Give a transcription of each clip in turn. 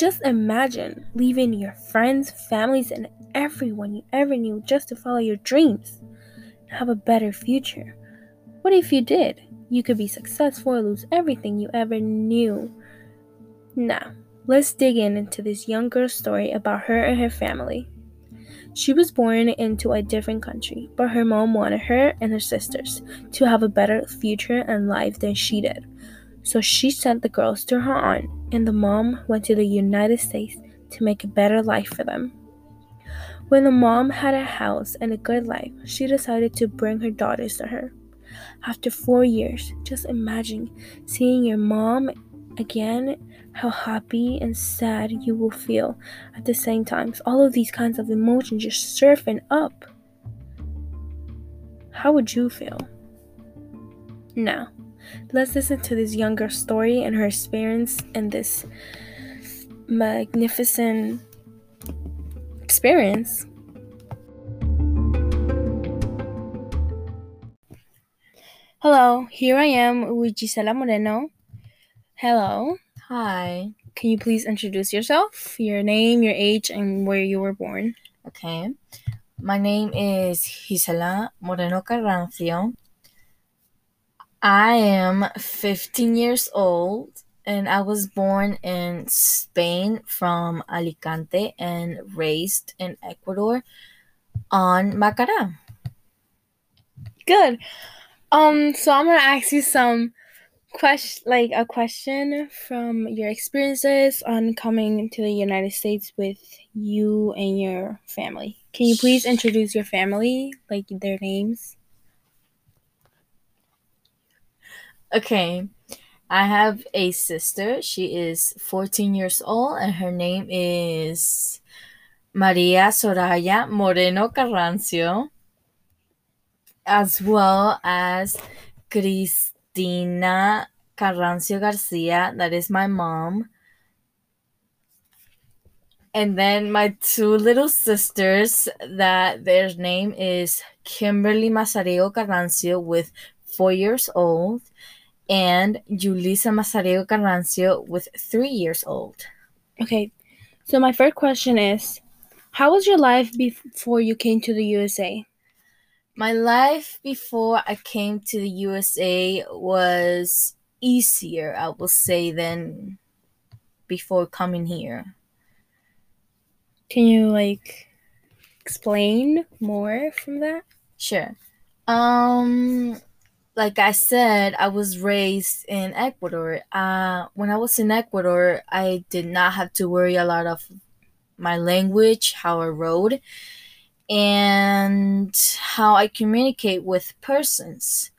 Just imagine leaving your friends, families, and everyone you ever knew just to follow your dreams and have a better future. What if you did? You could be successful or lose everything you ever knew. Now, let's dig in into this young girl's story about her and her family. She was born into a different country, but her mom wanted her and her sisters to have a better future and life than she did. So she sent the girls to her aunt, and the mom went to the United States to make a better life for them. When the mom had a house and a good life, she decided to bring her daughters to her. After four years, just imagine seeing your mom again, how happy and sad you will feel at the same time. All of these kinds of emotions just surfing up. How would you feel? Now, let's listen to this young girl's story and her experience in this magnificent experience. Hello, here I am with Gisela Moreno. Hello. Hi. Can you please introduce yourself, your name, your age, and where you were born? Okay. My name is Gisela Moreno Carrancio. I am 15 years old and I was born in Spain from Alicante and raised in Ecuador on Macará. Good. Um, so I'm gonna ask you some question, like a question from your experiences on coming to the United States with you and your family. Can you please introduce your family, like their names? Okay. I have a sister. She is 14 years old and her name is Maria Soraya Moreno Carrancio, as well as Cristina Carrancio Garcia. That is my mom. And then my two little sisters, that their name is Kimberly Masareo Carrancio with four years old and Julissa Masareo Carrancio with three years old. Okay, so my first question is How was your life before you came to the USA? My life before I came to the USA was easier, I will say, than before coming here. Can you like explain more from that? Sure. Um like I said, I was raised in Ecuador. Uh, when I was in Ecuador, I did not have to worry a lot of my language, how I wrote, and how I communicate with persons.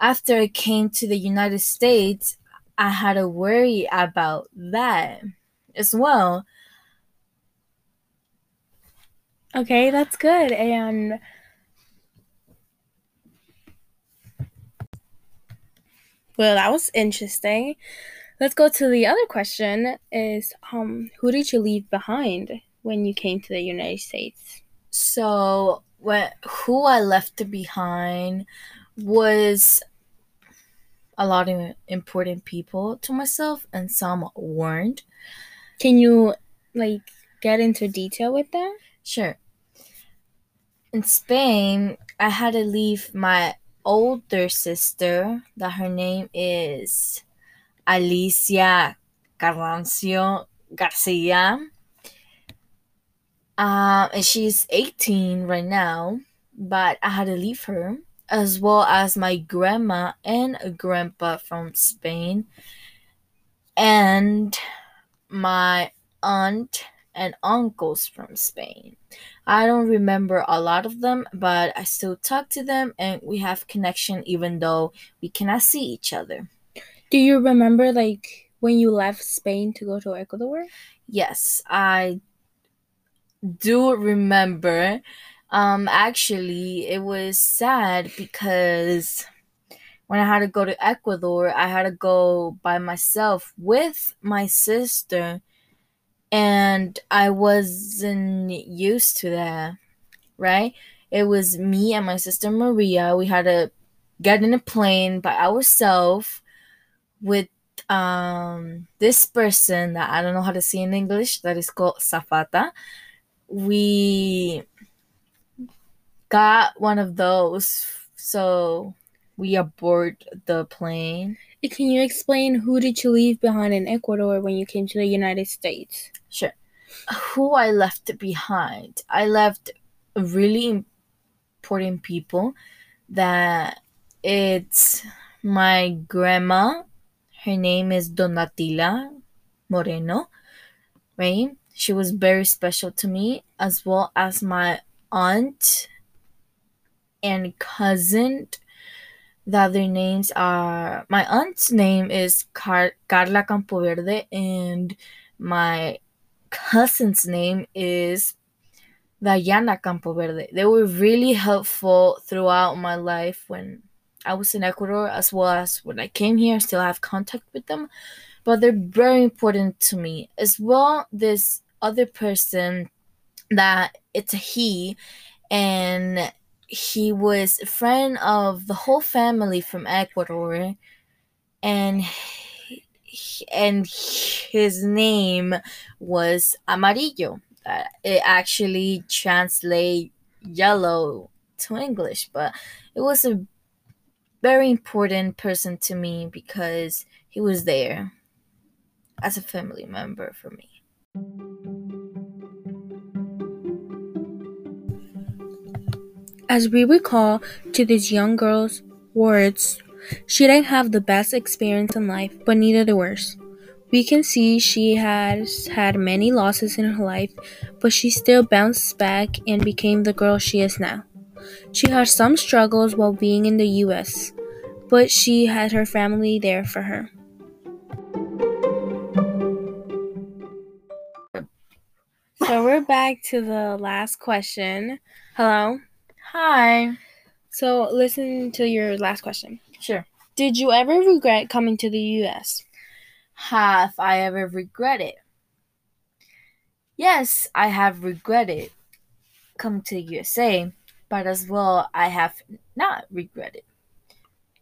After I came to the United States, I had to worry about that as well. Okay, that's good. And Well, that was interesting. Let's go to the other question is um who did you leave behind when you came to the United States? So, what who I left behind was a lot of important people to myself and some weren't. Can you like get into detail with that? Sure. In Spain, I had to leave my older sister that her name is Alicia Carrancio Garcia. Uh, and she's 18 right now, but I had to leave her, as well as my grandma and grandpa from Spain, and my aunt and uncles from Spain. I don't remember a lot of them, but I still talk to them and we have connection even though we cannot see each other. Do you remember like when you left Spain to go to Ecuador? Yes, I do remember. Um actually it was sad because when I had to go to Ecuador, I had to go by myself with my sister and I wasn't used to that, right? It was me and my sister Maria. We had to get in a plane by ourselves with um, this person that I don't know how to say in English, that is called Safata. we got one of those. So we aboard the plane. Can you explain who did you leave behind in Ecuador when you came to the United States? Sure. Who I left behind? I left really important people that it's my grandma. Her name is Donatila Moreno, right? She was very special to me, as well as my aunt and cousin. The other names are my aunt's name is Car- Carla Campoverde, and my cousin's name is Diana Campoverde. They were really helpful throughout my life when I was in Ecuador, as well as when I came here. I still have contact with them, but they're very important to me as well. This other person that it's a he, and he was a friend of the whole family from Ecuador, and and his name was Amarillo. Uh, it actually translates yellow to English, but it was a very important person to me because he was there as a family member for me. As we recall to this young girl's words, she didn't have the best experience in life, but neither the worst. We can see she has had many losses in her life, but she still bounced back and became the girl she is now. She had some struggles while being in the US, but she had her family there for her. So we're back to the last question. Hello. Hi. So listen to your last question. Sure. Did you ever regret coming to the US? Have I ever regretted? Yes, I have regretted coming to the USA, but as well, I have not regretted.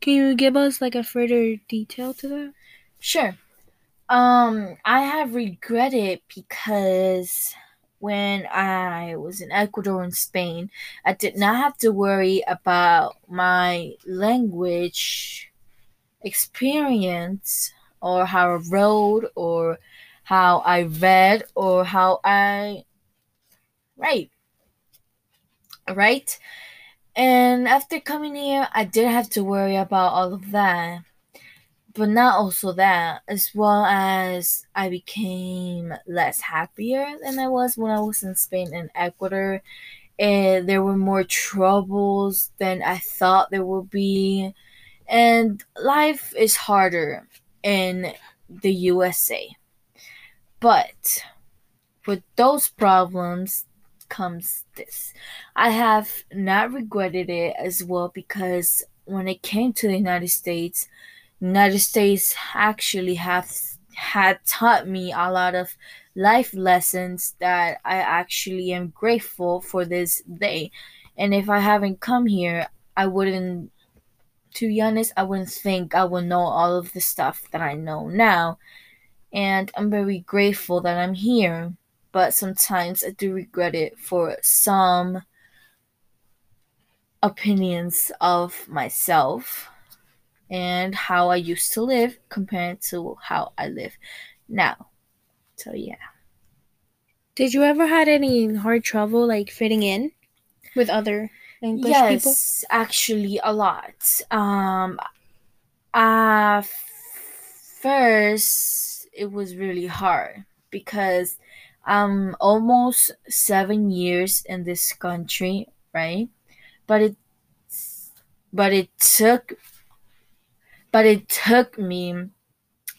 Can you give us like a further detail to that? Sure. Um, I have regretted because when I was in Ecuador and Spain, I did not have to worry about my language experience or how I wrote or how I read or how I write. Right? And after coming here, I did have to worry about all of that. But not also that, as well as I became less happier than I was when I was in Spain and Ecuador. And there were more troubles than I thought there would be. And life is harder in the USA. But with those problems comes this. I have not regretted it as well because when it came to the United States, United States actually have had taught me a lot of life lessons that I actually am grateful for this day. And if I haven't come here, I wouldn't to be honest, I wouldn't think I would know all of the stuff that I know now. And I'm very grateful that I'm here. But sometimes I do regret it for some opinions of myself and how I used to live compared to how I live now. So yeah. Did you ever had any hard trouble like fitting in with other English yes, people? actually a lot. Um uh first it was really hard because I'm almost 7 years in this country, right? But it but it took but it took me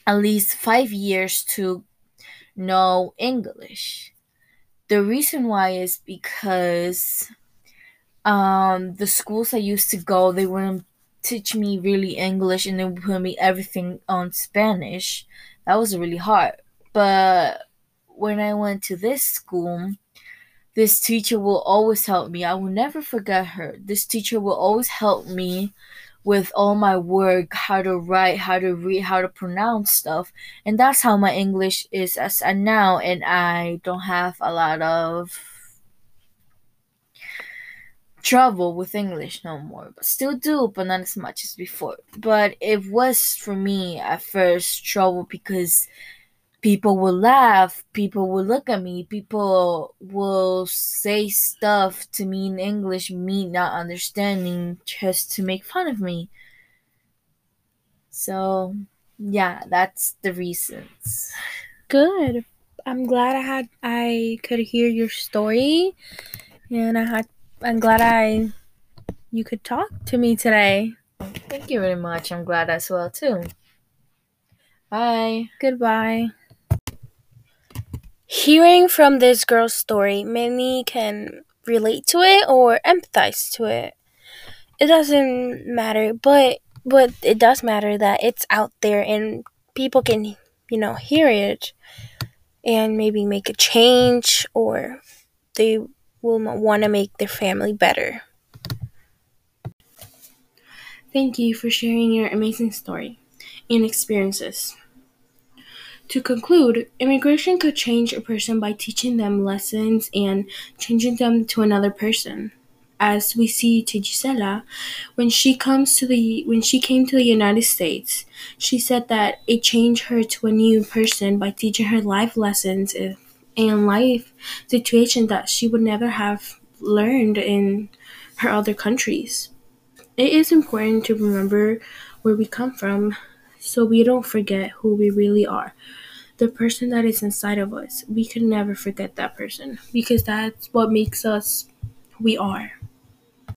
at least 5 years to know English. The reason why is because um, the schools I used to go, they wouldn't teach me really English and they would put me everything on Spanish. That was really hard. But when I went to this school, this teacher will always help me. I will never forget her. This teacher will always help me with all my work, how to write, how to read, how to pronounce stuff. And that's how my English is as of now. And I don't have a lot of trouble with English no more, but still do, but not as much as before. But it was for me at first trouble because people will laugh, people will look at me, people will say stuff to me in English, me not understanding just to make fun of me. So, yeah, that's the reasons. Good. I'm glad I had I could hear your story and I had I'm glad I you could talk to me today. Thank you very much. I'm glad as well too. Bye. Goodbye. Hearing from this girl's story, many can relate to it or empathize to it. It doesn't matter, but but it does matter that it's out there and people can, you know, hear it and maybe make a change or they will want to make their family better. Thank you for sharing your amazing story and experiences. To conclude, immigration could change a person by teaching them lessons and changing them to another person. As we see to Gisela, when she comes to the when she came to the United States, she said that it changed her to a new person by teaching her life lessons and life situations that she would never have learned in her other countries. It is important to remember where we come from so we don't forget who we really are. The person that is inside of us, we can never forget that person because that's what makes us we are.